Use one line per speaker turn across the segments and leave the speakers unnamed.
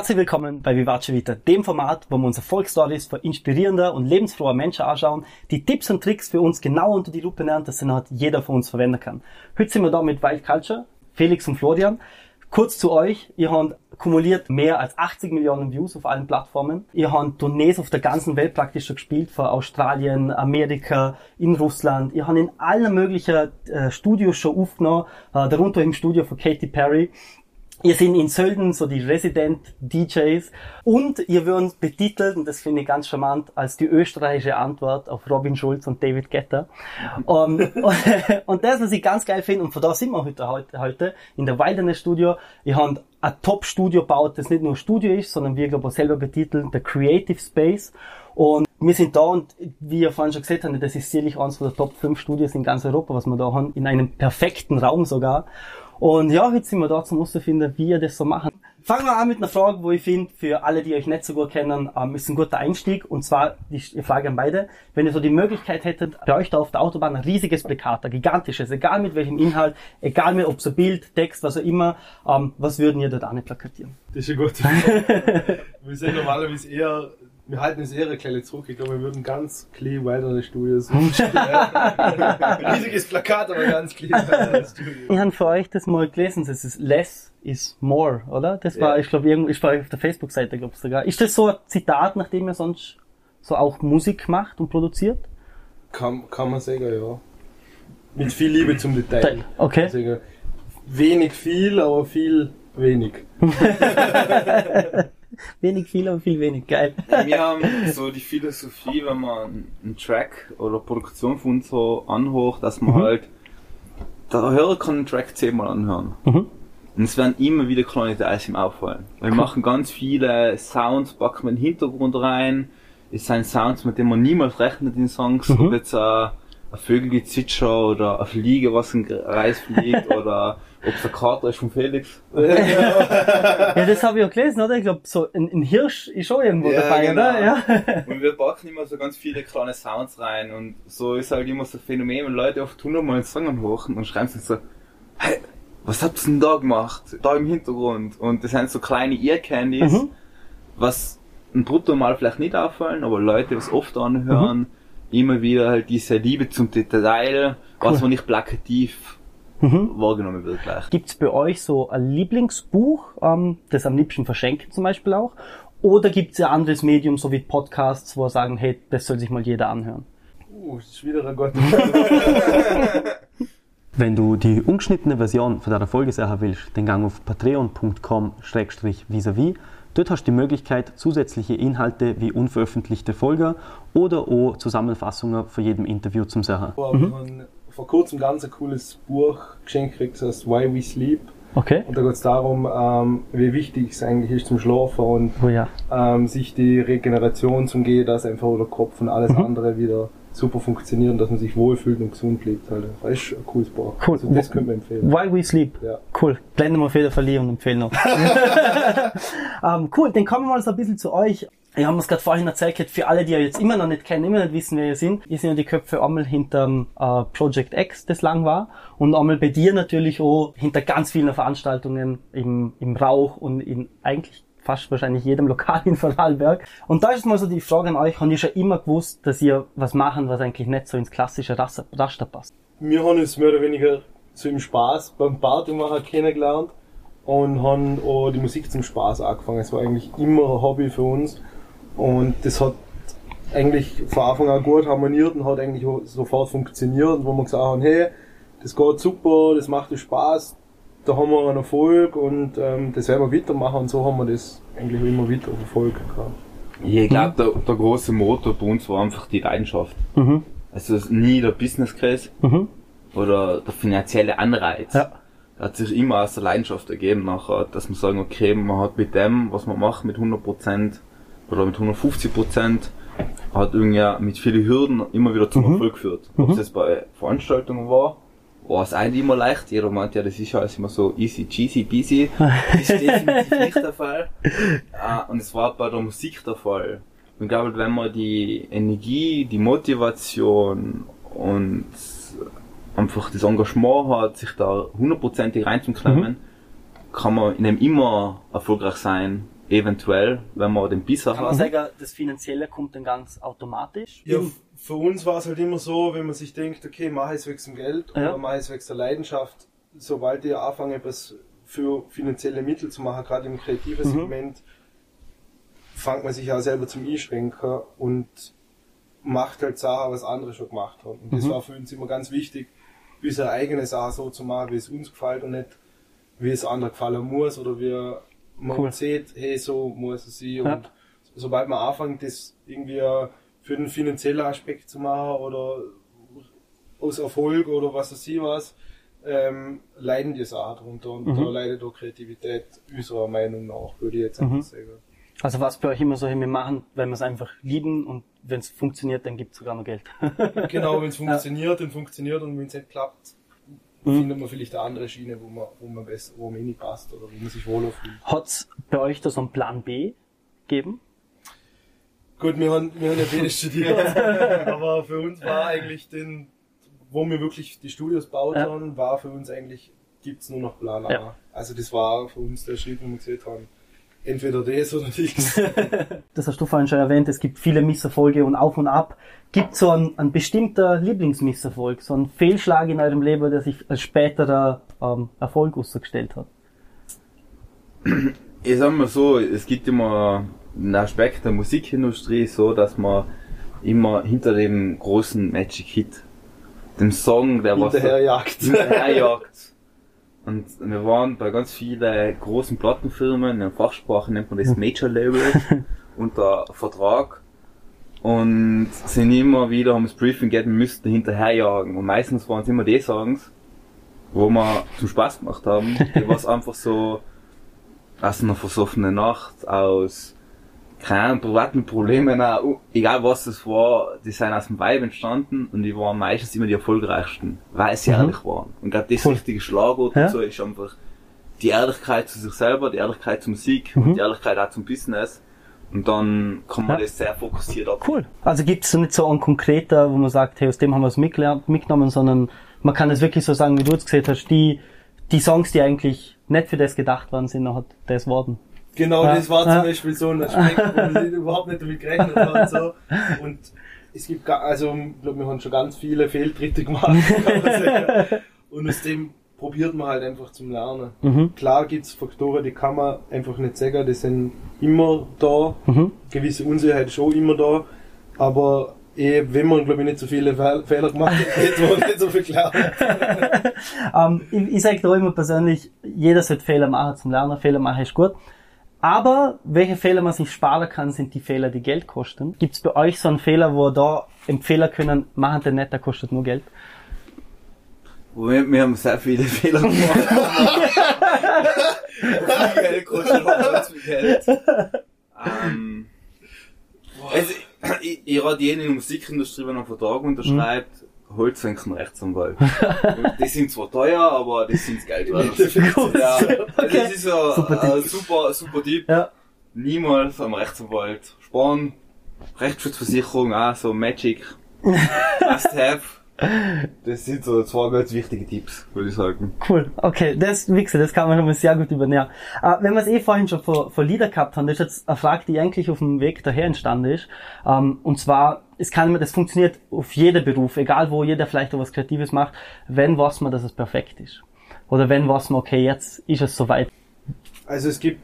Herzlich willkommen bei Vivace Vita, dem Format, wo wir uns Erfolgsstories für inspirierender und lebensfroher Menschen anschauen, die Tipps und Tricks für uns genau unter die Lupe nehmen, dass dann halt jeder von uns verwenden kann. Heute sind wir da mit Wild Culture, Felix und Florian. Kurz zu euch, ihr habt kumuliert mehr als 80 Millionen Views auf allen Plattformen. Ihr habt Tournees auf der ganzen Welt praktisch schon gespielt, vor Australien, Amerika, in Russland. Ihr habt in allen möglichen äh, Studios schon aufgenommen, äh, darunter im Studio von Katy Perry. Ihr sind in Sölden so die Resident DJs und ihr würdet betitelt, und das finde ich ganz charmant, als die österreichische Antwort auf Robin Schulz und David Getter. um, und das, was ich ganz geil finde, und von da sind wir heute, heute, heute in der Wilderness Studio. Ihr habt ein Top-Studio gebaut, das nicht nur Studio ist, sondern wir, glaube ich, selber betiteln, der Creative Space. Und wir sind da und wie ihr vorhin schon gesagt habt, das ist sicherlich eines der Top 5 Studios in ganz Europa, was wir da haben, in einem perfekten Raum sogar. Und ja, jetzt sind wir da zum herauszufinden, wie ihr das so machen. Fangen wir an mit einer Frage, wo ich finde, für alle, die euch nicht so gut kennen, ähm, ist ein guter Einstieg. Und zwar die Frage an beide. Wenn ihr so die Möglichkeit hättet, bei euch da auf der Autobahn ein riesiges Plakat, ein gigantisches, egal mit welchem Inhalt, egal mit, ob so Bild, Text, was auch immer, ähm, was würden ihr dort an plakatieren?
Das ist eine gute Frage. wir sind normalerweise eher wir halten es eher eine kleine zurück. Ich glaube, wir würden ganz clean Wilderness Studios. Riesiges Plakat, aber ganz clean Wilderness
Studios. Ich habe für euch das mal gelesen. Das ist less is more, oder? Das war, ja. ich glaube, irgendwo, ich war auf der Facebook-Seite, glaube ich sogar. Ist das so ein Zitat, nachdem ihr sonst so auch Musik macht und produziert?
Kann, kann man sagen, ja. Mit viel Liebe zum Detail.
Okay. Sagen,
wenig viel, aber viel wenig.
wenig viel, aber viel wenig. Geil.
Wir haben so die Philosophie, wenn man einen Track oder Produktion von uns so anhocht, dass man mhm. halt, der Hörer kann einen Track zehnmal anhören. Mhm. Und es werden immer wieder kleine Details ihm auffallen. Wir cool. machen ganz viele Sounds, packen wir in den Hintergrund rein. Es sind Sounds, mit denen man niemals rechnet in Songs. Mhm. Ob jetzt äh, ein Vögelgezwitscher oder ein Fliege, was in Reis fliegt oder ob es ein Kater ist von Felix.
ja, das habe ich auch gelesen, oder? Ich glaube, so ein, ein, Hirsch ist schon irgendwo ja, dabei, genau. oder? Ja.
und wir packen immer so ganz viele kleine Sounds rein und so ist halt immer so ein Phänomen, wenn Leute oft hundertmal einen Song anhochen und schreiben sich so, hey, was habt ihr denn da gemacht? Da im Hintergrund. Und das sind so kleine Ear-Candies, mhm. was ein Brutto mal vielleicht nicht auffallen, aber Leute, was oft anhören, mhm immer wieder halt diese Liebe zum Detail, cool. was man nicht plakativ mhm. wahrgenommen wird gleich.
Gibt's bei euch so ein Lieblingsbuch, ähm, das am liebsten verschenken zum Beispiel auch? Oder gibt's ja anderes Medium, so wie Podcasts, wo sagen, hey, das soll sich mal jeder anhören?
Uh, das ist wieder ein Gott.
Wenn du die ungeschnittene Version von deiner Folge sehen willst, dann gang auf patreon.com-vis-a-vis Dort hast du die Möglichkeit, zusätzliche Inhalte wie unveröffentlichte Folgen oder auch Zusammenfassungen von jedem Interview zum Sachen.
Oh, mhm. Vor kurzem ganz ein cooles Buch geschenkt gekriegt, das heißt Why We Sleep.
Okay.
Und da geht es darum, ähm, wie wichtig es eigentlich ist zum Schlafen und
oh ja.
ähm, sich die Regeneration zum Gehen, dass einfach der Kopf und alles mhm. andere wieder super funktionieren, dass man sich wohlfühlt und gesund lebt. Halt. Das ist ein cooles Buch.
Cool. Also das könnte man empfehlen. While We Sleep. Ja. Cool. Blenden wir auf jeden Fall und empfehlen noch. um, ähm, cool, dann kommen wir mal so ein bisschen zu euch. Ich habe es gerade vorhin erzählt, für alle, die ihr jetzt immer noch nicht kennen, immer nicht wissen, wer ihr sind. Ihr sind ja die Köpfe einmal hinterm äh, Project X, das lang war, und einmal bei dir natürlich auch hinter ganz vielen Veranstaltungen im, im Rauch und in eigentlich fast wahrscheinlich jedem Lokal in Vorarlberg. Und da ist mal so die Frage an euch, habt ihr schon immer gewusst, dass ihr was machen, was eigentlich nicht so ins klassische Raster passt?
Wir haben es mehr oder weniger so im Spaß beim Partymacher kennengelernt und haben auch die Musik zum Spaß angefangen. Es war eigentlich immer ein Hobby für uns und das hat eigentlich von Anfang an gut harmoniert und hat eigentlich sofort funktioniert, wo wir gesagt haben, hey, das geht super, das macht Spaß, da haben wir einen Erfolg und ähm, das werden wir weitermachen und so haben wir das eigentlich immer wieder Erfolg gehabt.
Ich glaube, der, der große Motor bei uns war einfach die Leidenschaft. Mhm. Also nie der Business Case mhm. oder der finanzielle Anreiz. Ja. Hat sich immer aus der Leidenschaft ergeben nachher, dass man sagen, okay, man hat mit dem, was man macht, mit 100% oder mit 150%, hat irgendwie mit vielen Hürden immer wieder zum mhm. Erfolg geführt. Ob es mhm. bei Veranstaltungen war, war es eigentlich immer leicht. Jeder meint ja, das ist ja alles immer so easy, cheesy, busy. Das ist definitiv nicht der Fall. Ah, und es war bei der Musik der Fall. Und ich glaube, wenn man die Energie, die Motivation und einfach das Engagement hat, sich da hundertprozentig reinzuklemmen, mhm. kann man in einem immer erfolgreich sein eventuell, wenn man den Bisser
Kann man sagen, das Finanzielle kommt dann ganz automatisch?
Ja, für uns war es halt immer so, wenn man sich denkt, okay, mache ich es wegen dem Geld
Ja.
oder mache ich es wegen der Leidenschaft, sobald ich anfange, etwas für finanzielle Mittel zu machen, gerade im kreativen
Mhm.
Segment, fängt man sich auch selber zum Einschränken und macht halt Sachen, was andere schon gemacht haben. Und das
Mhm.
war für uns immer ganz wichtig, unsere eigene Sache so zu machen, wie es uns gefällt und nicht, wie es anderen gefallen muss oder wie man
Cool.
sieht, hey, so muss es sein.
Ja.
Und sobald man anfängt, das irgendwie für den finanziellen Aspekt zu machen oder aus Erfolg oder was weiß ich was, ähm, leiden die Sachen darunter und
Mhm.
da leidet auch Kreativität unserer Meinung nach, würde ich jetzt einfach
Mhm.
sagen.
Also was bei euch immer so, wir machen, wenn wir es einfach lieben und wenn es funktioniert, dann gibt es sogar noch Geld.
Genau, wenn es funktioniert, dann funktioniert und wenn es nicht klappt,
Mhm.
findet man vielleicht eine andere Schiene, wo man, wo man besser, wo man nicht passt oder wo man sich wohler fühlt.
Hat's bei euch da so einen Plan B gegeben?
Gut, wir haben, wir haben ja beide studiert, aber für uns war eigentlich den, wo wir wirklich die Studios gebaut
Ja.
haben, war für uns eigentlich, gibt's nur noch Plan A.
Ja.
Also das war für uns der Schritt, wo wir gesehen haben, entweder das oder nichts.
Das hast du vorhin schon erwähnt, es gibt viele Misserfolge und auf und ab. Gibt so ein, ein bestimmter Lieblingsmisserfolg, so ein Fehlschlag in eurem Leben, der sich als späterer ähm, Erfolg ausgestellt hat?
Ich sag mal so, es gibt immer einen Aspekt der Musikindustrie so, dass man immer hinter dem großen Magic Hit, dem Song, der was
Hinterherjagt.
hinterherjagt. Und wir waren bei ganz vielen großen Plattenfirmen, in der Fachsprache nennt man das Major Label, unter Vertrag. Und sind immer wieder, haben das Briefing gegeben, wir müssten hinterherjagen. Und meistens waren es immer die Songs, wo wir zum Spaß gemacht haben. Die was einfach so, aus einer versoffenen Nacht, aus keinen privaten Problemen, auch, egal was es war, die sind aus dem Vibe entstanden und die waren meistens immer die erfolgreichsten, weil sie
Mhm.
ehrlich waren. Und gerade das
Cool.
richtige Schlagwort
Ja.
dazu ist einfach die Ehrlichkeit zu sich selber, die Ehrlichkeit zur Musik
Mhm.
und die Ehrlichkeit auch zum Business. Und dann kann man
Ja.
das sehr fokussiert ab.
Cool. Also gibt es so nicht so einen konkreter, wo man sagt, hey, aus dem haben wir es mitgenommen, sondern man kann es wirklich so sagen, wie du es gesehen hast, die, die Songs, die eigentlich nicht für das gedacht waren, sind noch das worden.
Genau, das war zum Beispiel so ein Aspekt, wo man überhaupt nicht damit gerechnet hat und so. Und es gibt, also, ich glaube, wir haben schon ganz viele Fehltritte gemacht. Und aus dem probiert man halt einfach zum Lernen.
Mhm.
Klar gibt's Faktoren, die kann man einfach nicht sagen, die sind immer da.
Mhm.
Gewisse Unsicherheit ist auch immer da. Aber eh, wenn man, glaube ich, nicht so viele Fehl- Fehler gemacht hat, hätte man nicht so viel gelernt.
Ähm, ich ich sage da immer persönlich, jeder sollte Fehler machen zum Lernen. Fehler machen ist gut. Aber welche Fehler man sich sparen kann, sind die Fehler, die Geld kosten. Gibt es bei euch so einen Fehler, wo ihr da empfehlen können, machen den nicht, der kostet nur Geld?
Wir, wir haben sehr viele Fehler gemacht. Viel Geld kostet auch ganz viel Geld. Ähm, also, ich, ich rate jeden in der Musikindustrie, wenn er einen Vertrag unterschreibt, holt sich einen Rechtsanwalt. Die sind zwar teuer, aber das sind Geld wert. Ja, also das ist ein
Super
super,
Tipp.
super, super Tipp.
Ja.
Niemals am Rechtsanwalt sparen. Rechtsschutzversicherung, auch so Magic. Must have. Das sind so zwei ganz wichtige Tipps, würde ich sagen.
Cool, okay, das, wie gesagt, das kann man schon mal sehr gut übernehmen. Äh, wenn wir es eh vorhin schon vor, vor Lieder gehabt haben, das ist jetzt eine Frage, die eigentlich auf dem Weg daher entstanden ist. Ähm, und zwar, es kann immer, das funktioniert auf jeder Beruf, egal wo jeder vielleicht auch was Kreatives macht, wenn weiß man, dass es perfekt ist. Oder wenn weiß man, okay, jetzt ist es soweit.
Also es gibt,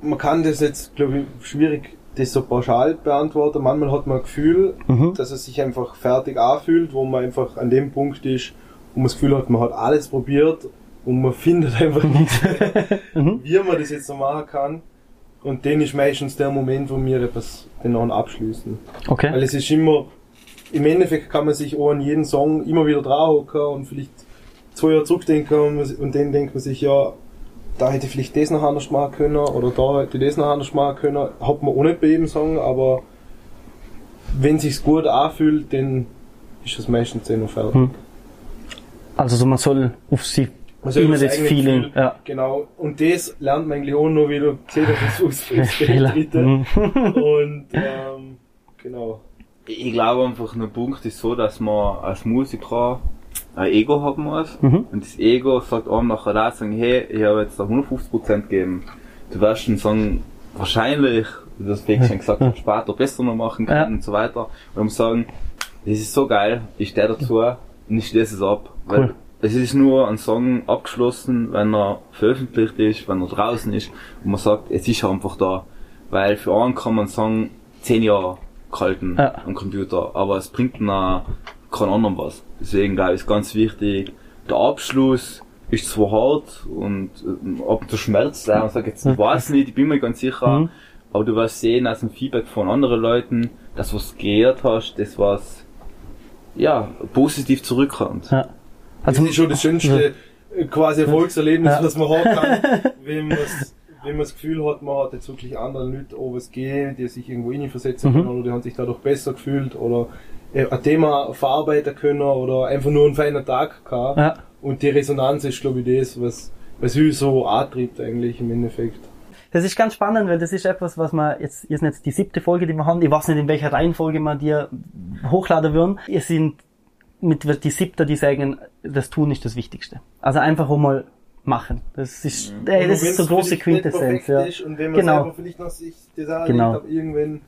man kann das jetzt, glaube ich, schwierig das so pauschal beantworten. Manchmal hat man ein Gefühl,
Mhm.
dass es sich einfach fertig anfühlt, wo man einfach an dem Punkt ist, wo man das Gefühl hat, man hat alles probiert und man findet einfach nichts,
Mhm.
wie man das jetzt noch machen kann. Und den ist meistens der Moment, wo wir etwas den noch abschließen. Weil
Okay.
es ist immer, im Endeffekt kann man sich auch an jeden Song immer wieder draufhocken und vielleicht zwei Jahre zurückdenken und, und dann denkt man sich, ja, da hätte ich vielleicht das noch anders machen können oder da hätte ich das noch anders machen können. Hat man auch nicht bei jedem Song, aber wenn sich's gut anfühlt, dann ist das meistens dann noch fertig.
Hm. Also so, man soll auf sie,
Man soll
immer
das
Feeling,
Gefühl-
ja.
Genau. Und das lernt man eigentlich auch noch, wie du gesehen hast, aus
Fehler.
Fehltritte.
Mhm.
Und, ähm, genau.
Ich glaube einfach, ein Punkt ist so, dass man als Musiker ein Ego haben muss.
Mhm.
Und das Ego sagt einem nachher da, sagen, hey, ich habe jetzt da 150% gegeben. Du wirst einen Song wahrscheinlich, wie das schon gesagt hat, später besser noch machen kann
Ja.
und so weiter. Und muss sagen, das ist so geil, ich stehe dazu und ich schließe es ab. Weil
Cool.
es ist nur ein Song abgeschlossen, wenn er veröffentlicht ist, wenn er draußen ist und man sagt, es ist einfach da. Weil für einen kann man Song zehn Jahre halten
Ja.
am Computer, aber es bringt dann keinen anderen was. Deswegen glaube ich, ist ganz wichtig, der Abschluss ist zwar hart und äh, ab und zu schmerzt er und sagt jetzt, ich weiß nicht, ich bin mir ganz sicher,
Mhm.
aber du wirst sehen aus dem Feedback von anderen Leuten, dass was du gehört hast, das was ja, positiv zurückkommt.
Ja.
Also, das ist schon das schönste äh, quasi Erfolgserlebnis,
Ja.
was man haben kann, wenn man wenn man das Gefühl hat, man hat jetzt wirklich anderen Leuten auch was gegeben, die sich irgendwo hineinversetzen
Mhm.
können oder die haben sich dadurch besser gefühlt oder ein Thema verarbeiten können oder einfach nur einen feinen Tag gehabt.
Ja.
Und die Resonanz ist, glaube ich, das, was, was uns so antreibt eigentlich im Endeffekt.
Das ist ganz spannend, weil das ist etwas, was wir jetzt, ihr sind jetzt die siebte Folge, die wir haben. Ich weiß nicht, in welcher Reihenfolge wir dir hochladen würden. Ihr sind mit die siebte, die sagen, das Tun ist das Wichtigste. Also einfach mal machen. Das ist, ey,
Und
das ist so große Quintessenz. Ja.
Ist und wenn man
Genau.
selber vielleicht noch sich das
Genau.
hat, irgendwann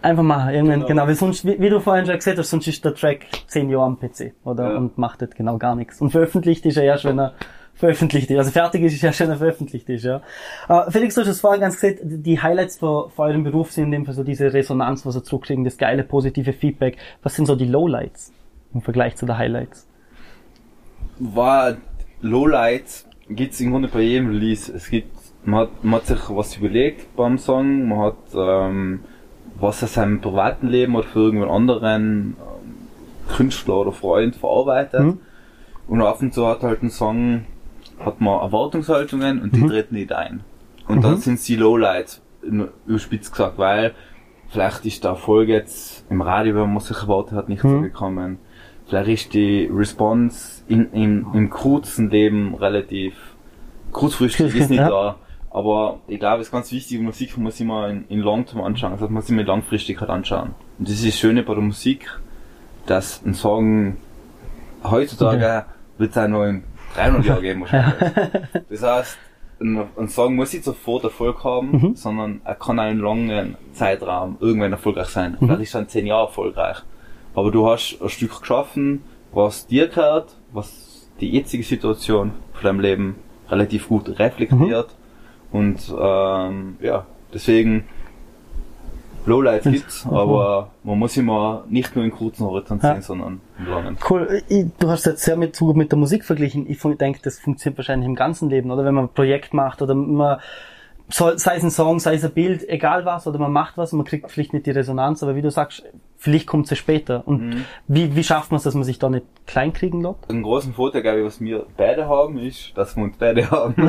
Einfach machen, irgendwann, genau.
Genau.
Weil sonst, wie, wie du vorhin schon gesagt hast, sonst ist der Track zehn Jahre am PC, oder?
Ja.
Und macht das genau gar nichts. Und veröffentlicht ist er erst, wenn er veröffentlicht ist. Also fertig ist, ist erst, wenn er veröffentlicht ist, ja. Äh, Felix, du hast es vorhin ganz gesagt, die Highlights für, für euren Beruf sind in dem Fall so diese Resonanz, was ihr zurückkriegen, das geile, positive Feedback. Was sind so die Lowlights im Vergleich zu den Highlights?
war Lowlights gibt's im Grunde bei jedem Release. Es gibt, man hat, man hat sich was überlegt beim Song, man hat ähm, was aus seinem privaten Leben oder für irgendeinen anderen ähm, Künstler oder Freund verarbeitet.
Mhm.
Und auf und zu hat halt ein Song, hat man Erwartungshaltungen und die treten nicht ein. Und dann sind die Lowlights, überspitzt gesagt, weil vielleicht ist der Erfolg jetzt im Radio, wenn man sich erwartet hat, nicht so gekommen. Vielleicht ist die Response in, in, im kurzen Leben relativ kurzfristig ist nicht
Ja.
da. Aber ich glaube, es ist ganz wichtig, Musik muss man sich immer in, in Long-Term anschauen. Also man muss immer Langfristigkeit anschauen. Und das ist das Schöne bei der Musik, dass ein Song heutzutage wird es auch noch in 300 Jahren geben wahrscheinlich. Das heißt, ein, ein Song muss nicht sofort Erfolg haben, sondern er kann einen langen Zeitraum irgendwann erfolgreich sein. Vielleicht ist er in 10 Jahren erfolgreich. Aber du hast ein Stück geschaffen, was dir gehört, was die jetzige Situation von deinem Leben relativ gut reflektiert. Und ähm, ja, deswegen Lowlights gibt's, aber man muss immer nicht nur in kurzen Horizont
Ja.
sehen, sondern im langen.
Cool. Ich, du hast jetzt sehr mit, mit der Musik verglichen. Ich denke, das funktioniert wahrscheinlich im ganzen Leben, oder? Wenn man ein Projekt macht oder man, soll, sei es ein Song, sei es ein Bild, egal was, oder man macht was und man kriegt vielleicht nicht die Resonanz, aber wie du sagst, vielleicht kommt es später. Und wie, wie schafft man es, dass man sich da nicht kleinkriegen lässt?
Einen großen Vorteil, glaube ich, was wir beide haben, ist, dass wir uns beide haben.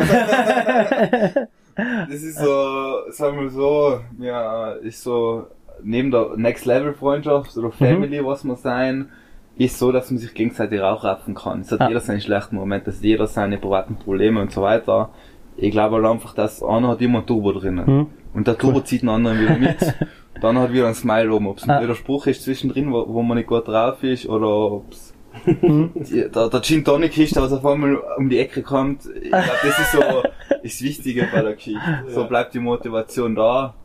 das ist so, sagen wir so, ja, ist so, neben der Next Level Freundschaft oder Family, was wir sein, ist so, dass man sich gegenseitig auch raffen kann. Es hat
Ja.
jeder seinen schlechten Moment, es hat jeder seine privaten Probleme und so weiter. Ich glaube halt einfach, dass einer hat immer ein Turbo drinnen.
Mhm.
Und der Turbo zieht den anderen wieder mit. Dann hat wieder ein Smile oben. Ob es ein
Ja.
blöder Spruch ist zwischendrin, wo, wo man nicht gut drauf ist, oder ob's die, der, der Gin Tonic ist, der was auf einmal um die Ecke kommt. Ich glaube, das ist so das Wichtige bei der Geschichte. So bleibt die Motivation da.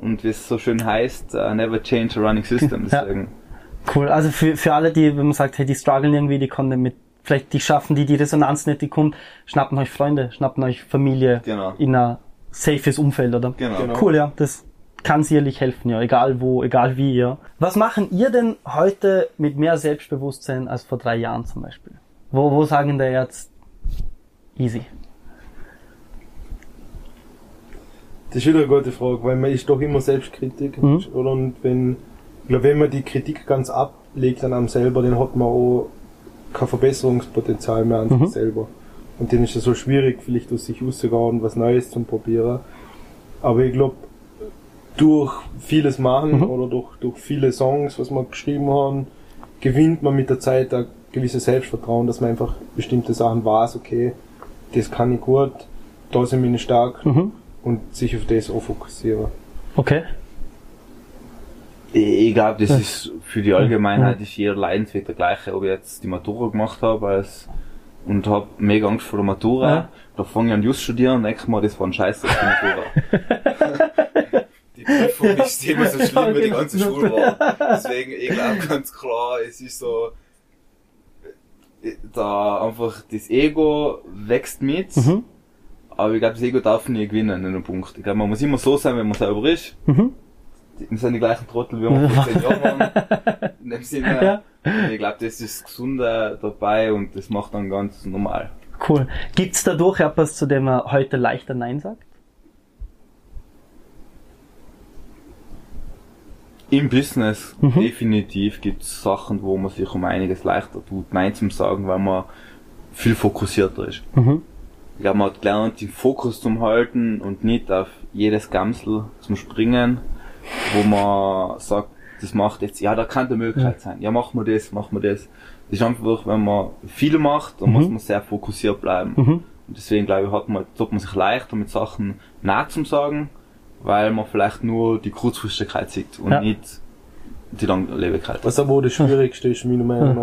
Und wie es so schön heißt, uh, never change a running system.
Ja.
Deswegen.
Cool. Also für, für alle, die, wenn man sagt, hey, die strugglen irgendwie, die konnten mit, vielleicht die schaffen, die die Resonanz nicht, die kommt, schnappen euch Freunde, schnappen euch Familie
Genau.
in ein safes Umfeld, oder?
Genau.
Genau.
Cool, ja. Das kann sicherlich helfen, ja. Egal wo, egal wie, ja. Was machen ihr denn heute mit mehr Selbstbewusstsein als vor drei Jahren zum Beispiel? Wo, wo sagen der jetzt easy?
Das ist wieder eine gute Frage, weil man ist doch immer selbstkritisch,
Mhm.
oder? Und wenn, ich glaube, wenn man die Kritik ganz ablegt an einem selber, dann hat man auch kein Verbesserungspotenzial mehr an
Mhm.
sich selber. Und dann ist es so schwierig, vielleicht aus sich rauszugehen und was Neues zu probieren. Aber ich glaube, durch vieles machen
Mhm.
oder durch, durch viele Songs, was wir geschrieben haben, gewinnt man mit der Zeit ein gewisses Selbstvertrauen, dass man einfach bestimmte Sachen weiß, okay, das kann ich gut, da sind wir nicht stark
Mhm.
und sich auf das auch fokussieren.
Okay.
Ich, glaube, das ist für die Allgemeinheit ist jeder Leidensweg der gleiche, ob ich jetzt die Matura gemacht habe als und hab mega Angst vor der Matura.
Ja.
Da fange ich an Just studieren und denke mir, das war ein Scheiß auf die Matura. die Prüfung ist immer so schlimm, wie die ganze Schule war. Deswegen, ich glaube ganz klar, es ist so, da einfach das Ego wächst mit,
Mhm.
aber ich glaube, das Ego darf nie gewinnen in einem Punkt. Ich glaube, man muss immer so sein, wenn man selber ist.
Mhm.
Wir sind die gleichen Trottel, wie wir vor 10 Jahren waren. In dem Sinne.
Ja.
Ich glaube, das ist das Gesunde dabei und das macht dann ganz normal.
Cool. Gibt's dadurch etwas, zu dem er heute leichter Nein sagt?
Im Business
Mhm.
definitiv gibt es Sachen, wo man sich um einiges leichter tut, Nein zum sagen, weil man viel fokussierter ist.
Mhm.
Ich glaube, man hat gelernt, den Fokus zum halten und nicht auf jedes Gamsel zum Springen, wo man sagt, das macht jetzt, ja, da kann eine Möglichkeit sein. Ja, machen wir das, machen wir das. Das ist einfach, wenn man viel macht, dann
Mhm.
muss man sehr fokussiert bleiben.
Mhm.
Und deswegen glaube ich, hat man, tut man sich leichter mit Sachen Nein zum sagen, weil man vielleicht nur die Kurzfristigkeit sieht und
Ja.
nicht die Langlebigkeit.
Was aber das Schwierigste ist, meiner Meinung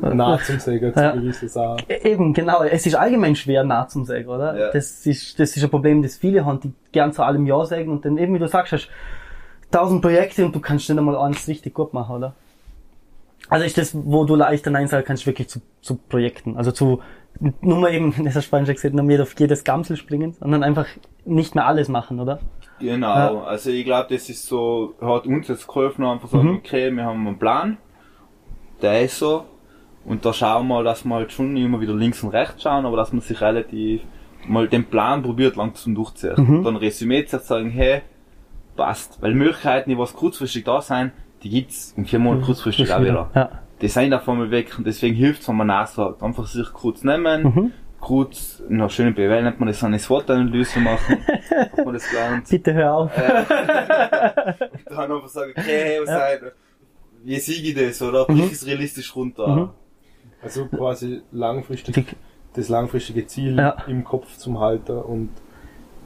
nach, nah zum Sagen zu
Ja.
gewissen Sachen.
E- Eben, genau. Es ist allgemein schwer, nah zum Sagen, oder?
Ja.
Das ist, das ist ein Problem, das viele haben, die gern zu allem Ja sagen und dann eben, wie du sagst, hast tausend Projekte und du kannst nicht einmal eins richtig gut machen, oder? Also ist das, wo du leichter Nein sagen kannst, wirklich zu, zu Projekten. Also zu, nur mal eben, das hast du gesagt, nur mehr auf jedes Gamsel springen, sondern einfach nicht mehr alles machen, oder?
Genau,
Ja.
also ich glaube, das ist so, hat uns jetzt geholfen, einfach sagen,
Mhm.
okay, wir haben einen Plan, der ist so, und da schauen wir, dass wir halt schon immer wieder links und rechts schauen, aber dass man sich relativ mal den Plan probiert lang zum Durchziehen.
Mhm.
Dann Resümee zu sagen, hey, passt. Weil Möglichkeiten, die was kurzfristig da sein, die gibt's in vier Monaten kurzfristig auch wieder.
Ja.
Die sind davon mal weg und deswegen hilft's, wenn man nachsagt. Einfach sich kurz nehmen,
Mhm.
kurz, in einer schönen BWL nennt man das eine SWOT-Analyse machen, hat man das gelernt.
Bitte hör auf.
Und dann einfach sagen, okay, was
Ja.
seid? Wie siege ich das, oder? Brich es realistisch runter.
Mhm.
Also quasi langfristig, das langfristige Ziel
Ja.
im Kopf zum Halten und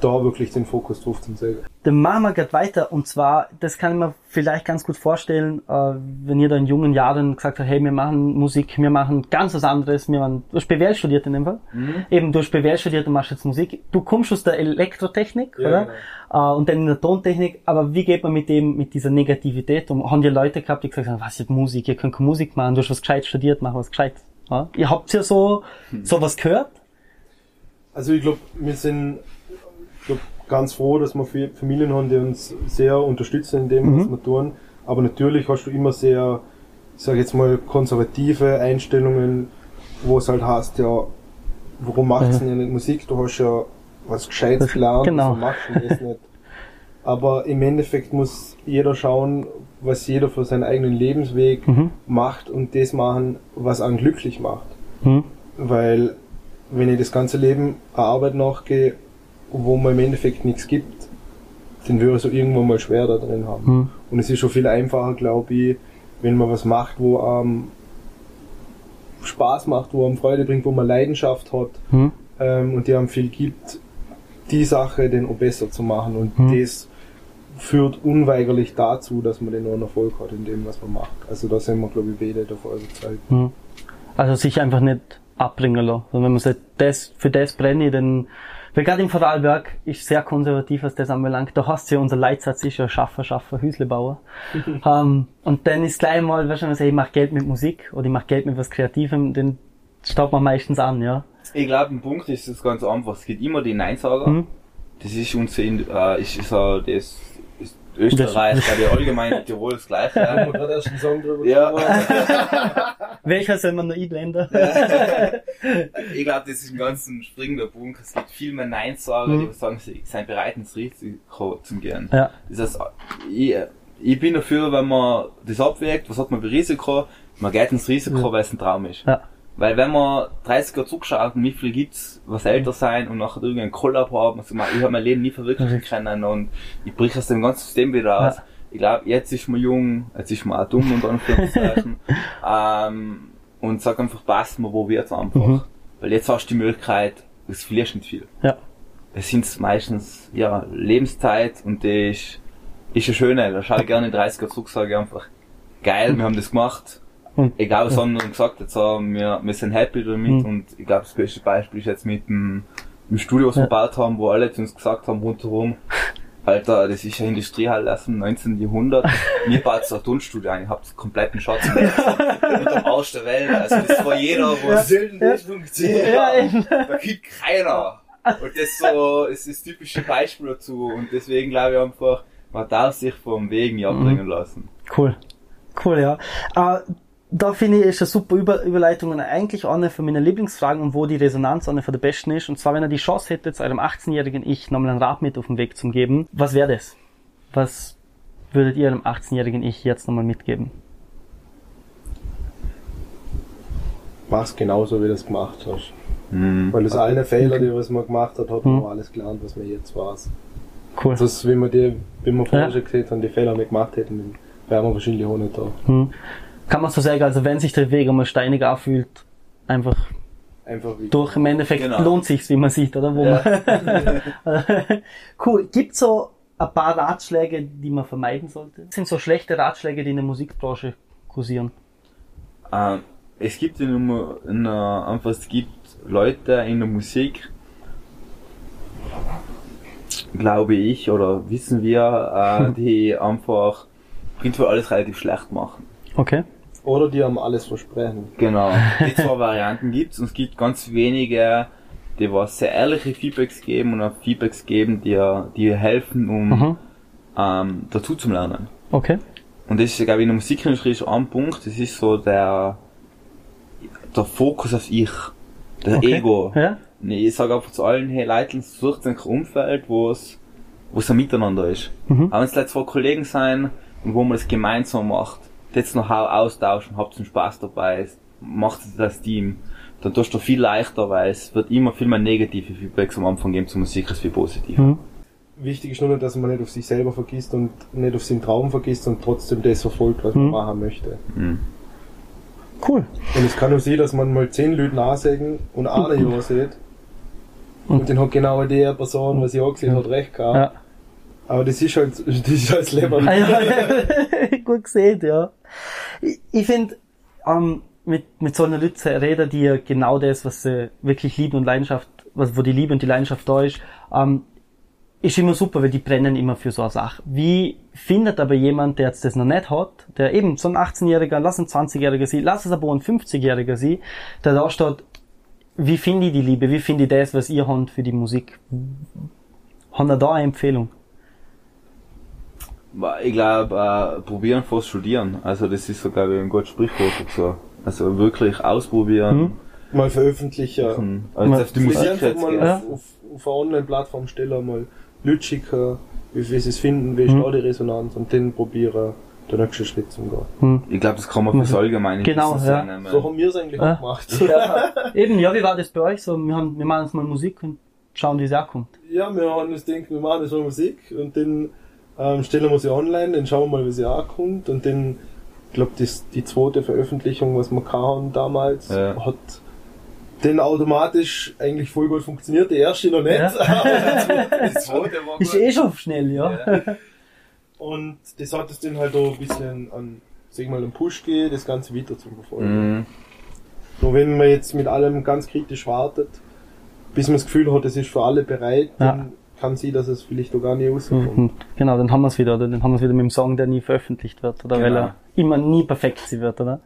da wirklich den Fokus drauf zum Sagen.
Dann machen wir grad weiter und zwar, das kann ich mir vielleicht ganz gut vorstellen, äh, wenn ihr da in jungen Jahren gesagt habt, hey, wir machen Musik, wir machen ganz was anderes, wir machen, du hast BWL studiert in dem Fall.
Mhm.
Eben, du hast BWL studiert und machst jetzt Musik. Du kommst aus der Elektrotechnik,
Ja,
oder? Äh, und dann in der Tontechnik, aber wie geht man mit dem, mit dieser Negativität um? Haben die Leute gehabt, die gesagt haben, was ist Musik, ihr könnt keine Musik machen, du hast was gescheit studiert, mach was gescheit. Ja? Ihr habt ja so, sowas gehört?
Also ich glaube, wir sind glaub, ganz froh, dass wir Familien haben, die uns sehr unterstützen in dem, was
Mhm.
wir tun. Aber natürlich hast du immer sehr, ich sage jetzt mal, konservative Einstellungen, wo es halt heißt, ja, warum machst du denn nicht Musik? Du hast ja was Gescheites gelernt,
genau.
wieso machst du das nicht? Aber im Endeffekt muss jeder schauen, was jeder für seinen eigenen Lebensweg
Mhm.
macht und das machen, was einen glücklich macht.
Hm?
Weil wenn ich das ganze Leben einer Arbeit nachgehe, wo man im Endeffekt nichts gibt, dann würde ich so irgendwann mal schwer da drin haben.
Hm.
Und es ist schon viel einfacher, glaube ich, wenn man was macht, wo einem Spaß macht, wo einem Freude bringt, wo man Leidenschaft hat
Hm?
ähm, und die einem viel gibt, die Sache dann auch besser zu machen. Und
Hm.
das führt unweigerlich dazu, dass man den auch einen Erfolg hat in dem, was man macht. Also da sind wir, glaube ich, beide davon überzeugt.
Hm. Also sich einfach nicht abbringen lassen. Also wenn man sagt, das, für das brenne ich, dann, weil gerade im Vorarlberg ist sehr konservativ, was das anbelangt. Da hast du ja, unser Leitsatz ist ja Schaffer, Schaffer, Hüslebauer. ähm, und dann ist gleich mal, weißt du, ich mach Geld mit Musik oder ich mach Geld mit was Kreativem, dann staubt man meistens an, ja.
Ich glaube, ein Punkt ist es ganz einfach. Es gibt immer die Neinsager.
Mhm.
Das ist In- äh, ist, ist, äh, das Österreich, glaube ich, allgemein in Tirol das Gleiche.
Haben wir gerade erst einen Song drüber
Ja.
Welcher soll man noch einblenden?
ich glaube, das ist ein ganz springender Punkt. Es gibt viel mehr Neinsager,
Mhm.
die sagen, sie sind bereit ins Risiko zu gehen.
ja.
Das heißt, ich, ich bin dafür, wenn man das abwägt, was hat man für Risiko, man geht ins Risiko,
Ja.
weil es ein Traum ist.
Ja.
Weil wenn man 30 Jahre zurückschaut und wie viel gibt's, was älter sein und nachher irgendeinen Kollab haben, also ich habe mein Leben nie verwirklichen
Mhm.
können und ich brich aus dem ganzen System wieder raus.
Ja.
Ich glaube, jetzt ist man jung, jetzt ist man auch dumm und Anführungszeichen, ähm, und sag einfach, passt man, wo wird's einfach.
Mhm.
Weil jetzt hast du die Möglichkeit, es verlierst nicht viel.
Ja.
Es sind meistens, ja, Lebenszeit und die ist, ist eine schöne. Da schaue ich gerne in 30 Jahre zurück, sage ich einfach, geil, wir haben das gemacht, Und, egal was ja. andere gesagt jetzt haben, wir, wir sind happy damit mhm. und ich glaube das beste Beispiel ist jetzt mit dem, dem Studio, was wir gebaut haben, wo alle zu uns gesagt haben rundherum, Alter, das ist ja Industriehalle aus dem 19. Jahrhundert. Mir baut so ein Tonstudio ein, ihr habt kompletten Schatz dem Arsch der Welt. Also das war jeder, wo ja, soll denn das funktionieren? Ja, da gibt keiner. Und das so, ist das typische Beispiel dazu. Und deswegen glaube ich einfach, man darf sich vom Weg nicht abbringen mhm. lassen.
Cool. Cool, ja. Uh, da finde ich, ist eine super Über Überleitung und eigentlich eine von meinen Lieblingsfragen und wo die Resonanz eine von der besten ist. Und zwar, wenn er die Chance hätte, zu einem 18-jährigen Ich nochmal einen Rat mit auf den Weg zu geben, was wäre das? Was würdet ihr einem 18-jährigen Ich jetzt nochmal mitgeben?
Mach's genauso, wie du es gemacht hast. Mhm. Weil das eine Fehler, die was man gemacht hat, hat man mhm. alles gelernt, was man jetzt weiß. Cool. Das ist, wie wir die, wie wir vorher ja. schon gesehen haben, die Fehler nicht gemacht hätten, wären wir wahrscheinlich auch nicht da. Mhm
kann man so sagen, also wenn sich der Weg einmal steinig anfühlt, einfach, einfach durch im Endeffekt genau. lohnt sich's, wie man sieht, oder? Wo ja. man cool. Gibt so ein paar Ratschläge, die man vermeiden sollte? Das sind so schlechte Ratschläge, die in der Musikbranche kursieren?
Ähm, es gibt in der, in der, einfach, es gibt Leute in der Musik, glaube ich, oder wissen wir, äh, die einfach prinzipiell alles relativ schlecht machen.
Okay.
Oder die haben alles versprechen.
Genau. Die zwei Varianten gibt's und es gibt ganz wenige, die was sehr ehrliche Feedbacks geben und auch Feedbacks geben, die, die helfen, um mhm. ähm, dazu zu lernen.
Okay.
Und das ist, glaube ich, in der Musikindustrie schon ein Punkt, das ist so der, der Fokus auf ich, der okay. Ego. Ja? Nee, ich sage einfach zu allen, hey Leute, sucht ein Umfeld, wo es, wo es ein Miteinander ist. Mhm. Auch wenn es zwei Kollegen sein und wo man das gemeinsam macht jetzt noch austauschen, habt einen Spaß dabei, macht das Team, dann tust du viel leichter, weil es wird immer viel mehr negative Feedbacks am Anfang geben zur Musik als wie positiv. Mhm.
Wichtig ist nur, dass man nicht auf sich selber vergisst und nicht auf seinen Traum vergisst und trotzdem das verfolgt, was mhm. man machen möchte. Mhm.
Cool.
Und es kann auch sein, dass man mal zehn Leute nachsägen und einer mhm. ja sieht. Und, und dann hat genau die Person, was ich auch gesehen hat, recht gehabt. Ja. Aber das ist halt, das ist halt das Leben. Ah,
ja, gut gesehen, ja. Ich, ich finde, ähm, mit, mit so einer Lütze reden, die genau das, was sie wirklich lieben und Leidenschaft, was, wo die Liebe und die Leidenschaft da ist, ähm, ist immer super, weil die brennen immer für so eine Sache. Wie findet aber jemand, der jetzt das noch nicht hat, der eben so ein 18-Jähriger, lass ein 20-Jähriger sie, lass es aber ein 50-Jähriger sie, der da steht, wie finde ich die Liebe, wie finde ich das, was ihr habt für die Musik? Haben da eine Empfehlung?
Ich glaube, äh, probieren vor Studieren. Also das ist sogar ein gutes Sprichwort so. Also wirklich ausprobieren. Hm.
Mal veröffentlichen. Also mal auf die Musik jetzt mal ja. auf, auf, auf eine Online-Plattform stellen, mal Leute schicken, wie, wie sie es finden, wie ist hm. da die Resonanz und dann probieren, den nächsten Schritt zu gehen. Hm.
Ich glaube, das kann man fürs Allgemeine
Genau, ja.
Sein, so haben wir es eigentlich
ja.
gemacht.
Ja. Eben, ja, wie war das bei euch? So, wir, haben, wir machen jetzt mal Musik und schauen, wie es auch kommt.
Ja, wir haben das gedacht, wir machen jetzt mal Musik und dann ähm, stellen wir sie online, dann schauen wir mal, wie sie ankommt und dann, ich glaube, die zweite Veröffentlichung, was wir haben damals, ja. hat dann automatisch eigentlich voll gut funktioniert. Die erste noch nicht, ja.
die zweite war gut. Ist eh schon schnell, ja. ja.
Und das hat es dann halt auch ein bisschen an, sag ich mal, einen Push gegeben, das Ganze weiter zu verfolgen. Mhm. Nur wenn man jetzt mit allem ganz kritisch wartet, bis man das Gefühl hat, es ist für alle bereit, ja. dann kann sie, dass es vielleicht auch gar nicht rauskommt. Mhm.
Genau, dann haben wir es wieder, oder? Dann haben wir es wieder mit dem Song, der nie veröffentlicht wird, oder? Genau. Weil er immer nie perfekt wird, oder?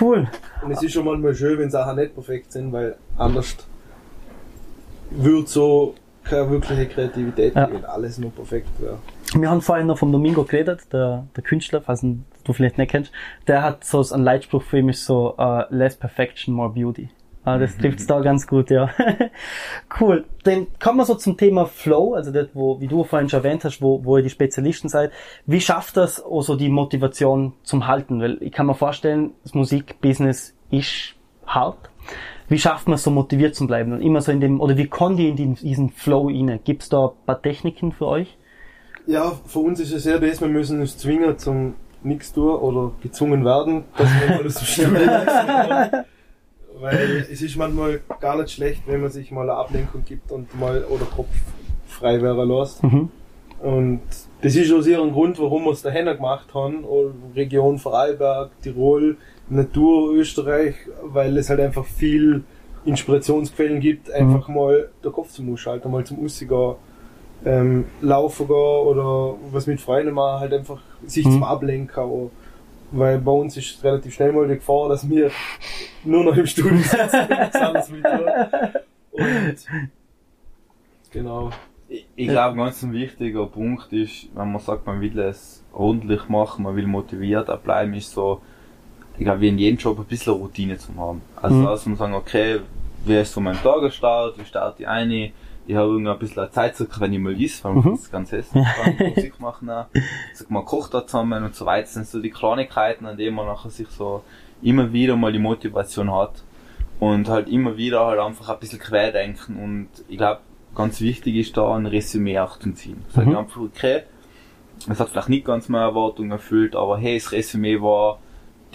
Cool.
Und es ist schon manchmal schön, wenn Sachen nicht perfekt sind, weil anders würde so keine wirkliche Kreativität ja. wenn alles nur perfekt wäre.
Wir haben vorhin noch vom Domingo geredet, der, der Künstler, falls du vielleicht nicht kennst, der hat so ein Leitspruch für mich so, uh, less perfection, more beauty. Ah, das mhm. trifft's da ganz gut, ja. cool. Dann kommen wir so zum Thema Flow, also das, wo, wie du vorhin schon erwähnt hast, wo, wo ihr die Spezialisten seid. Wie schafft das also die Motivation zum Halten? Weil ich kann mir vorstellen, das Musikbusiness ist hart. Wie schafft man es so motiviert zu bleiben und immer so in dem, oder wie kann die in diesen Flow rein? Gibt's da ein paar Techniken für euch?
Ja, für uns ist es sehr das, wir müssen uns zwingen zum nichts tun oder gezwungen werden, dass wir mal das Studio Weil es ist manchmal gar nicht schlecht, wenn man sich mal eine Ablenkung gibt und mal oder Kopf frei werden lässt. Mhm. Und das ist aus ihrem Grund, warum wir es dahin gemacht haben. Region Vorarlberg, Tirol, Natur, Österreich, weil es halt einfach viel Inspirationsquellen gibt, einfach mhm. mal den Kopf zum Ausschalten, mal zum Aussigen ähm, laufen gehen oder was mit Freunden machen, halt einfach sich mhm. zum Ablenken. Auch. Weil bei uns ist relativ schnell mal die Gefahr, dass wir nur noch im Studio sitzen und genau.
Ich, ich glaube, ganz ein wichtiger Punkt ist, wenn man sagt, man will es ordentlich machen, man will motiviert bleiben, ist so, ich glaube, wie in jedem Job ein bisschen Routine zu haben. Also, mhm. dass man sagen, okay, wie ist so mein Tagesstart, wie starte ich ein, ich habe irgendwie ein bisschen Zeit, wenn ich mal isst, weil man mhm. das ganz essen kann, Musik machen. Sag mal, kocht da zusammen und so weiter. Das sind so die Kleinigkeiten, an denen man nachher sich so immer wieder mal die Motivation hat. Und halt immer wieder halt einfach ein bisschen querdenken und ich glaube, ganz wichtig ist da ein Resümee auch zu ziehen. Sag mhm. einfach, okay, es hat vielleicht nicht ganz meine Erwartungen erfüllt, aber hey, das Resümee war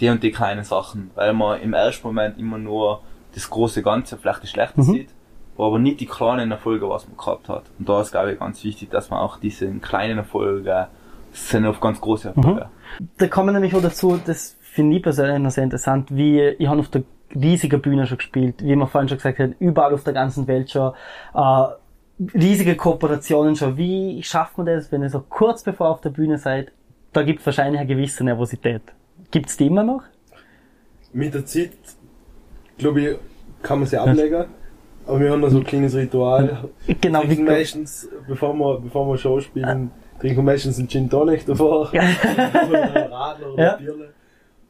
die und die kleinen Sachen, weil man im ersten Moment immer nur das große Ganze, vielleicht das Schlechte mhm. sieht, aber nicht die kleinen Erfolge, was man gehabt hat. Und da ist, glaube ich, ganz wichtig, dass man auch diese kleinen Erfolge, sind auf ganz große Erfolge.
Mhm. Da kommen nämlich auch dazu, das finde ich persönlich noch sehr interessant, wie ich habe auf der riesigen Bühne schon gespielt, wie man vorhin schon gesagt hat, überall auf der ganzen Welt schon, äh, riesige Kooperationen schon. Wie schafft man das, wenn ihr so kurz bevor auf der Bühne seid? Da gibt es wahrscheinlich eine gewisse Nervosität. Gibt es die immer noch?
Mit der Zeit, glaube ich, kann man sie ablegen. Aber wir haben da so ein kleines Ritual.
Genau,
wie meistens, bevor wir, bevor wir Show spielen, trinken wir meistens einen Gin Tonic davor. oder einen Radler oder ja. Bierle.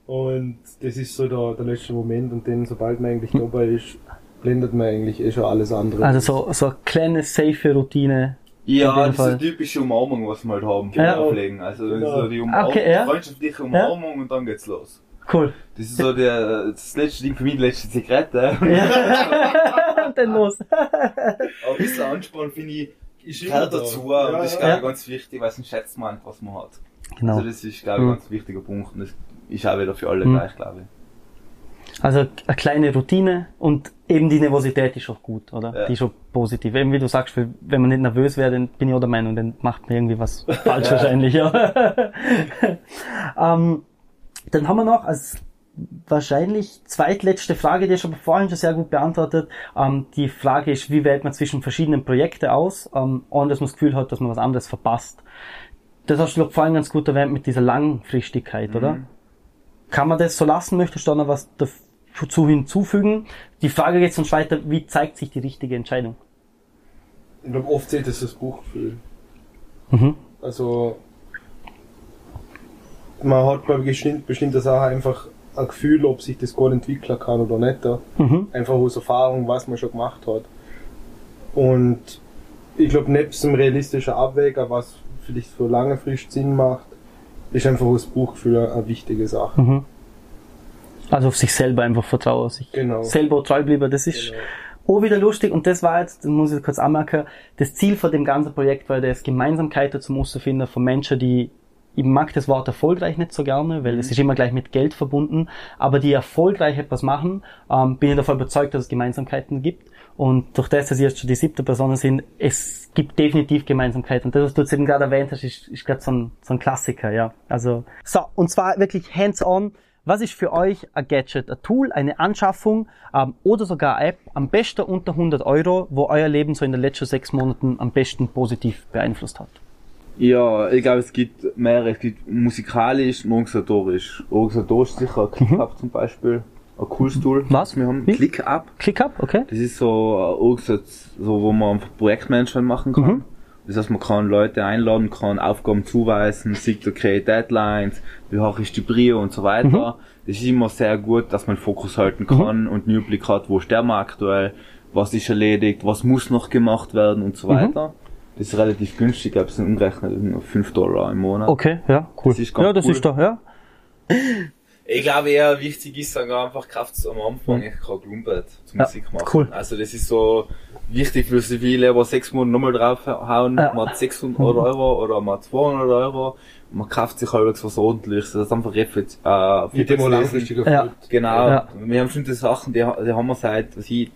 Und das ist so der, der letzte Moment und dann, sobald man eigentlich dabei ist, blendet man eigentlich eh schon alles andere.
Also so, so eine kleine, safe Routine.
Ja, das ist eine typische Umarmung, was wir halt haben, genau. Pflegen. Also genau. so die Umarmung, okay, ja. freundschaftliche Umarmung ja. und dann geht's los.
Cool.
Das ist so der, das letzte Ding für mich, die letzte Zigarette.
Ja. dann los.
Aber ein bisschen Anspann finde ich, ist gehört dazu. Ja, und das ist, glaube ich, ganz wichtig, weil sonst schätzt man was man hat. Genau. Also das ist, glaube ich, ein ganz wichtiger Punkt und das ist auch wieder für alle mhm. gleich, glaube ich.
Also eine kleine Routine und eben die Nervosität ist auch gut, oder? Ja. Die ist auch positiv. Eben wie du sagst, wenn man nicht nervös wäre, dann bin ich auch der Meinung, dann macht man irgendwie was falsch wahrscheinlich. Ja. ähm, dann haben wir noch als wahrscheinlich zweitletzte Frage, die ist aber vorhin schon sehr gut beantwortet. Ähm, die Frage ist, wie wählt man zwischen verschiedenen Projekten aus, ähm, ohne dass man das Gefühl hat, dass man was anderes verpasst. Das hast du vorhin ganz gut erwähnt mit dieser Langfristigkeit, mhm. oder? Kann man das so lassen? Möchtest du da noch was dazu hinzufügen? Die Frage geht sonst weiter, wie zeigt sich die richtige Entscheidung?
Ich glaube, oft zählt es das Buchgefühl. Mhm. Also, man hat bei bestimmten Sachen einfach ein Gefühl, ob sich das gut entwickeln kann oder nicht. Mhm. Einfach aus Erfahrung, was man schon gemacht hat. Und ich glaube, nebst dem realistischen Abwäger, was vielleicht für lange Frist Sinn macht, ist einfach das Buchgefühl eine wichtige Sache. Mhm.
Also auf sich selber einfach vertrauen, sich genau. selber treu bleiben, das ist genau. auch wieder lustig und das war jetzt, das muss ich kurz anmerken, das Ziel von dem ganzen Projekt war das Gemeinsamkeiten zum finden von Menschen, die ich mag das Wort erfolgreich nicht so gerne, weil es mhm. ist immer gleich mit Geld verbunden, aber die erfolgreich etwas machen, ähm, bin ich davon überzeugt, dass es Gemeinsamkeiten gibt. Und durch das, dass ihr jetzt schon die siebte Person sind, es gibt definitiv Gemeinsamkeiten. Und das, was du jetzt eben gerade erwähnt hast, ist, ist gerade so ein, so ein Klassiker, ja. Also, so, und zwar wirklich hands-on. Was ist für euch ein Gadget, ein Tool, eine Anschaffung ähm, oder sogar eine App am besten unter 100 Euro, wo euer Leben so in den letzten sechs Monaten am besten positiv beeinflusst hat?
Ja, ich glaube, es gibt mehrere. Es gibt musikalisch und organisatorisch. Organisatorisch sicher ClickUp mhm. zum Beispiel. Ein cooles Tool.
Was?
Wir haben ClickUp.
ClickUp, okay.
Das ist so, so, wo man einfach Projektmanagement machen kann. Mhm. Das heißt, man kann Leute einladen, kann Aufgaben zuweisen, sieht, okay, Deadlines, wie hoch ist die Brio und so weiter. Mhm. Das ist immer sehr gut, dass man Fokus halten mhm. kann mhm. und einen Überblick hat, wo sterben wir aktuell, was ist erledigt, was muss noch gemacht werden und so mhm. Das ist relativ günstig, ich glaube, es sind umgerechnet 5 Dollar im Monat.
Okay, ja, cool. Das ist ganz
ja,
das
cool.
ist doch, ja.
Ich glaube eher wichtig ist dann einfach Kraft am Anfang, ich kann Glumpet zur
ja,
Musik machen.
Cool.
Also das ist so wichtig für so viele, aber sechs Monate nochmal draufhauen, ja. man hat 600 Euro oder man hat 200 Euro, man kauft sich halbwegs was ordentliches, das ist einfach reflekt, äh,
Mit dem langfristiger
ja. Genau. Ja. Wir haben schon die Sachen, die, die haben wir seit, was ich,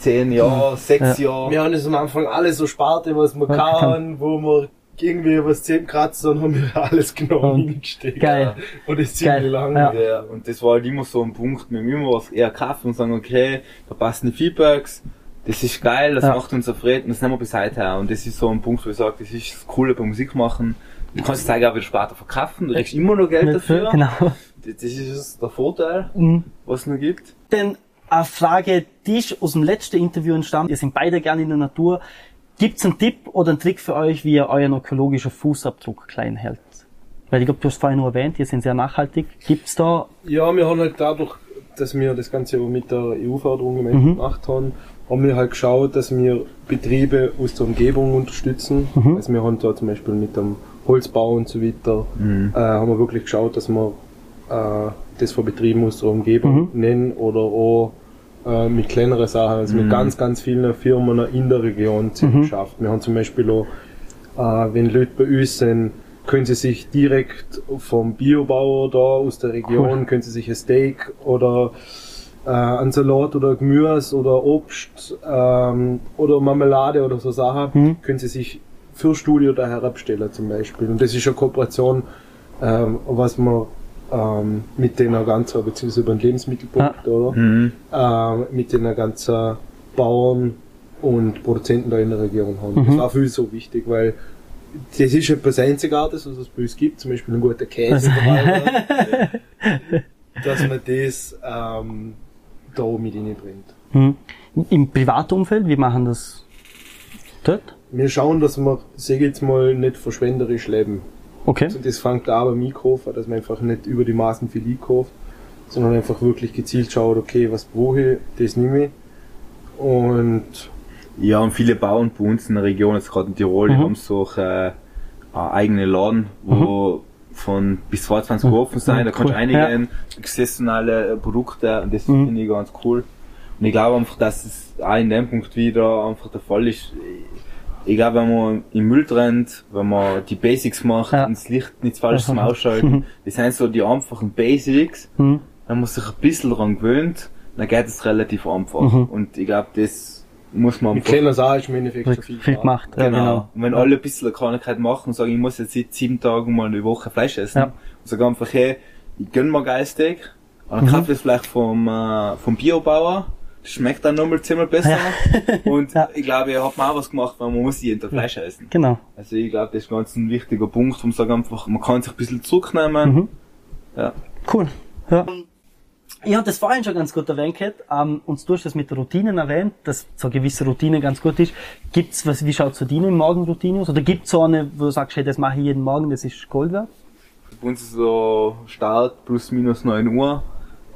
zehn Jahre, sechs ja. Jahre.
Wir haben das am Anfang alle so Sparte, was man kann, wo man irgendwie was zehn kratzt, dann haben wir alles genau
Und-
hingesteckt.
geil.
Und das ist ziemlich
Geil,
lang.
ja.
Ja, und das war halt immer so ein Punkt, wir haben immer was eher kaufen und sagen, okay, da passen die Feedbacks, das ist geil, das
Ja.
macht uns erfreut und das nehmen wir bis heute her. Und das ist so ein Punkt, wo ich sage, das ist das Coole beim Musik machen. Du kannst es auch wieder später verkaufen, du kriegst immer noch Geld dafür.
Genau.
Das das ist der Vorteil,
Mhm.
was es noch gibt.
Denn eine Frage, die ist aus dem letzten Interview entstanden. Ihr sind beide gerne in der Natur. Gibt's einen Tipp oder einen Trick für euch, wie ihr euren ökologischen Fußabdruck klein hält? Weil ich glaube, du hast vorhin nur erwähnt, ihr sind sehr nachhaltig. Gibt's da
Ja, wir haben halt dadurch, dass wir das Ganze mit der EU-Förderung im Endeffekt gemacht haben, haben wir halt geschaut, dass wir Betriebe aus der Umgebung unterstützen. Also wir haben da zum Beispiel mit dem Holzbau und so weiter, äh, haben wir wirklich geschaut, dass wir äh, das von Betrieben aus der Umgebung nennen oder auch äh, mit kleineren Sachen, also mit ganz, ganz vielen Firmen in der Region mhm. geschafft. Wir haben zum Beispiel auch, äh, wenn Leute bei uns sind, können sie sich direkt vom Biobauer da aus der Region, können sie sich ein Steak oder äh, ein Salat oder Gemüse oder Obst ähm, oder Marmelade oder so Sachen, können sie sich für Studio da herabstellen zum Beispiel. Und das ist eine Kooperation, ähm, was man ähm, mit den ganzen, beziehungsweise über den Lebensmittelpunkt, oder?
Mhm.
ähm, mit den ganzen Bauern und Produzenten da in der Region haben. Das war für uns so wichtig, weil das ist etwas Einzigartiges, was es bei uns gibt, zum Beispiel ein guter Käse, Wald, dass man das ähm, da mit reinbringt.
hm, im Privatumfeld, wie machen das dort?
Wir schauen, dass wir, sag ich jetzt mal, nicht verschwenderisch leben.
Okay.
Und das fängt da beim Einkaufen, dass man einfach nicht über die Maßen viel einkauft, sondern einfach wirklich gezielt schaut, okay, was brauche ich, das nehme ich. Und
Ja, und viele Bauern bei uns in der Region, jetzt gerade in Tirol, die
Mhm.
haben so äh, eine eigene Laden, wo von bis 22 Uhr offen sein, da kannst du
Mhm. Cool,
einigen saisonale äh, Produkte und das
Mhm.
finde ich ganz cool. Und ich glaube einfach, dass es auch in dem Punkt wieder einfach der Fall ist. Ich glaube, wenn man im Müll trennt, wenn man die Basics macht,
Ja.
und das Licht nicht falsch zum
Mhm.
Ausschalten, das sind so die einfachen Basics,
Hm.
wenn man sich ein bisschen dran gewöhnt, dann geht es relativ einfach.
Mhm.
Und ich glaube, das muss man
mit kleiner Sache ist im Endeffekt schon viel,
Viel gemacht, ja,
Genau.
genau.
Und wenn alle ein bisschen eine Kleinigkeit machen und sagen, ich muss jetzt seit sieben Tagen mal eine Woche Fleisch essen,
Ja.
und sagen einfach, hey, ich gönn mir geil Steak, und dann
Mhm.
kaufe ich es vielleicht vom, äh, vom Biobauer, schmeckt dann nochmal zehnmal besser. Und
Ja.
ich glaube, ihr habt mir auch was gemacht, weil man muss jeden Tag Fleisch essen.
Genau.
Also ich glaube, das ist ganz ein wichtiger Punkt, man sagt einfach, man kann sich ein bisschen zurücknehmen.
Mhm.
Ja.
Cool. Ja. Ich habe das vorhin schon ganz gut erwähnt, gehabt, ähm, und du hast das mit der Routinen erwähnt, dass so eine gewisse Routine ganz gut ist. Gibt's was, wie schaut's für deine Morgenroutine aus? Oder gibt's so eine, wo du sagst, hey, das mache ich jeden Morgen, das ist Gold wert?
Bei uns ist so Start plus minus 9 Uhr.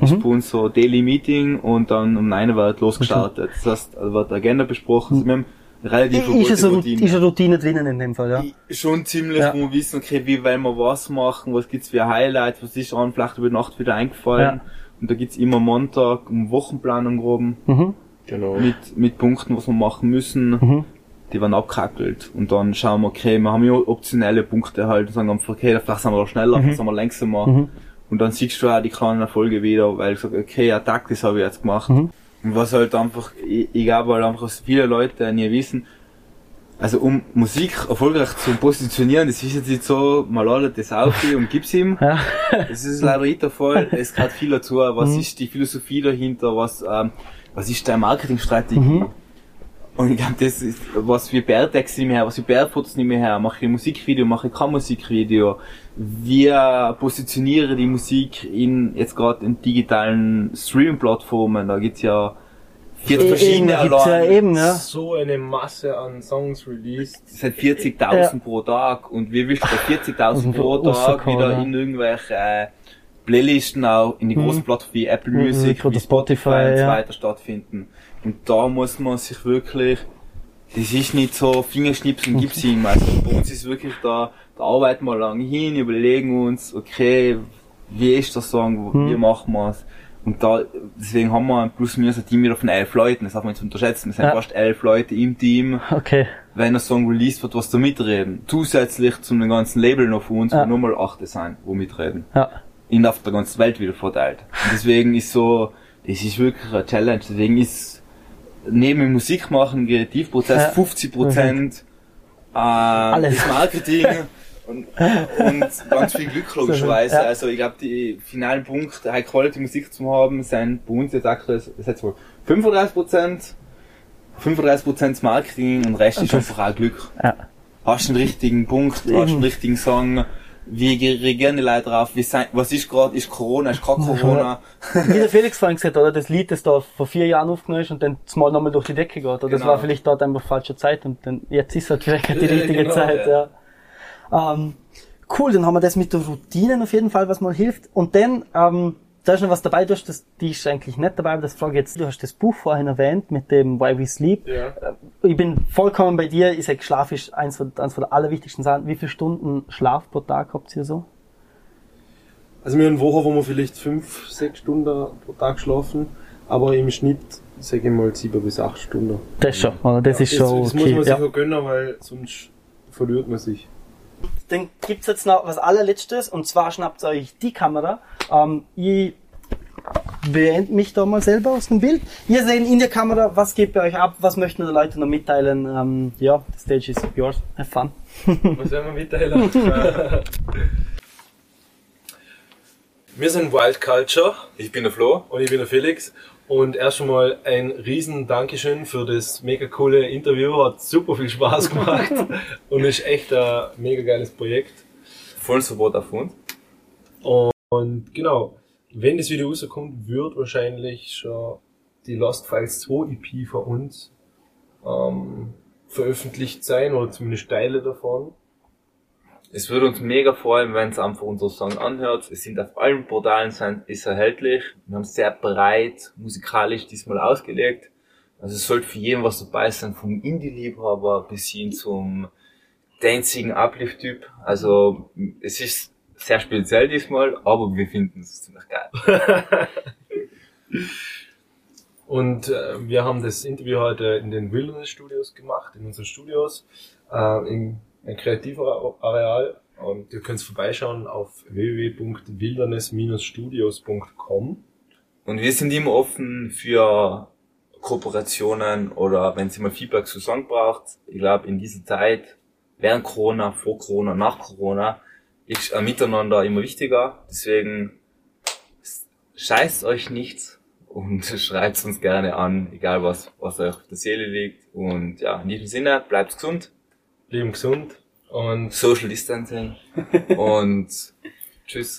Mhm.
Ist bei uns so Daily Meeting und dann um 9 Uhr wird losgestartet. Das heißt, also wird die Agenda besprochen. Also wir haben relativ eine
Ist, es eine,
Routine.
ist eine Routine drinnen in dem Fall, ja?
Ich- Schon ziemlich,
Ja.
wo wir wissen, okay, wie wollen wir was machen, was gibt's für Highlights, was ist an vielleicht über die Nacht wieder eingefallen.
Ja.
Und da gibt's immer Montag um Wochenplanung groben
Mhm.
Genau.
mit, mit Punkten, was wir machen müssen.
Mhm.
Die werden abgehackelt. Und dann schauen wir, okay, wir haben ja optionelle Punkte halt und sagen einfach, okay, vielleicht sind wir da schneller, vielleicht sind wir langsamer.
Mhm.
Und dann siehst du auch die kleinen Erfolge wieder, weil ich sage, okay, ja, Tag, das habe ich jetzt gemacht.
Mhm.
Und was halt einfach, ich, ich glaube halt einfach, dass viele Leute nie wissen, also um Musik erfolgreich zu positionieren, das ist jetzt nicht so, man ladet das auf und gibt's ihm.
Ja.
Das ist leider nicht der Fall. Es gehört viel dazu. Was
Mhm.
ist die Philosophie dahinter? Was, ähm, was ist deine Marketingstrategie?
Mhm.
Und ich glaube, das ist, was für Bärtexte nehme ich her, was für Bärfotos nehme ich her, mache ich ein Musikvideo, mache ich kein Musikvideo, wie positioniere ich die Musik in, jetzt gerade in digitalen Streaming-Plattformen, da gibt's ja 40
Eben,
verschiedene
da gibt's ja eben, ja.
So eine Masse an Songs released.
Sind 40.000
Ja.
pro Tag und wir wischen bei 40.000
Also
pro Tag wieder
ja.
in irgendwelche äh, Playlisten auch in die großen Plattformen wie Apple
Mhm,
Music,
oder
wie Spotify,
Spotify,
und so
ja.
weiter stattfinden. Und da muss man sich wirklich, das ist nicht so Fingerschnipsen gibt's ihm. Also bei uns ist wirklich da, da arbeiten wir lange hin, überlegen uns, okay, wie ist der Song,
Mhm.
wie machen wir's? Und da, deswegen haben wir ein plus minus ein Team wieder von elf Leuten, das darf man nicht unterschätzen. Es sind
Ja.
fast elf Leute im Team
Okay.
wenn ein Song released wird, was da mitreden. Zusätzlich zum ganzen Label noch von uns,
Ja.
wo nochmal achte sein, wo mitreden.
Ja.
In auf der ganzen Welt wieder verteilt. Und deswegen ist so, das ist wirklich eine Challenge. Deswegen ist neben dem Musikmachen, Kreativprozess
Ja.
50% Alles. Das Marketing und, und ganz viel Glück logischerweise. Ja. Also ich glaube, die finalen Punkte, High Quality Musik zu haben, sind bei uns jetzt aktuell, jetzt wohl 35 Prozent, 35 Prozent Marketing und Rest ist einfach auch Glück. Ja. Hast du den richtigen Punkt, hast du den richtigen Song, wie reagieren die Leute drauf, wie sein, was ist gerade, ist Corona, ist gerade Corona.
Wie der Felix vorhin gesagt hat, oder? Das Lied, das da vor vier Jahren aufgenommen ist und dann mal nochmal durch die Decke geht, oder? Genau. Das war vielleicht dort einfach falsche Zeit und dann, jetzt ist halt vielleicht die richtige genau, Zeit, ja. ja. Ähm, cool, dann haben wir das mit der Routinen auf jeden Fall, was mal hilft. Und dann, ähm, da ist noch was dabei, du hast das, die ist eigentlich nicht dabei, aber das frage ich jetzt, du hast das Buch vorhin erwähnt mit dem Why We Sleep. Ja. Äh, ich bin vollkommen bei dir, ich sage, Schlaf ist eins von, eins von der allerwichtigsten Sachen. Wie viele Stunden Schlaf pro Tag habt ihr so?
Also wir haben Woche, wo wir vielleicht fünf, sechs Stunden pro Tag schlafen, aber im Schnitt sage ich mal sieben bis acht Stunden.
Das schon, oder? Das ja, ist schon
das, das okay. muss man sich ja. auch gönnen, weil sonst verliert man sich.
Dann gibt's jetzt noch was allerletztes und zwar schnappt ihr euch die Kamera. Ähm, ich beende mich da mal selber aus dem Bild. Ihr seht in der Kamera, was geht bei euch ab, was möchten die Leute noch mitteilen. Ähm, ja, the stage is yours. Have fun.
was werden wir mitteilen? wir sind Wild Culture.
Ich bin der Flo.
Und ich bin der Felix. Und erst einmal ein riesen Dankeschön für das mega coole Interview. Hat super viel Spaß gemacht und ist echt ein mega geiles Projekt.
Voll Support auf uns.
Und genau, wenn das Video rauskommt, wird wahrscheinlich schon die Lost Files 2 EP von uns ähm, veröffentlicht sein oder zumindest Teile davon.
Es würde uns mega freuen, wenn es einfach unser Song anhört. Es sind auf allen Portalen ist erhältlich. Wir haben sehr breit musikalisch diesmal ausgelegt. Also es sollte für jeden was dabei sein, vom Indie-Liebhaber bis hin zum dancing Uplift-Typ. Also es ist sehr speziell diesmal, aber wir finden es ziemlich geil.
Und äh, wir haben das Interview heute in den Wilderness Studios gemacht, in unseren Studios, äh, im ein kreativer Areal und ihr könnt vorbeischauen auf www.wilderness-studios.com.
Und wir sind immer offen für Kooperationen oder wenn Sie mal Feedback zu Song braucht. Ich glaube, in dieser Zeit, während Corona, vor Corona, nach Corona, ist ein Miteinander immer wichtiger. Deswegen scheißt euch nichts und schreibt uns gerne an, egal was, was euch auf der Seele liegt. Und ja, in diesem Sinne, bleibt gesund
bleiben gesund und
Social Distancing und tschüss.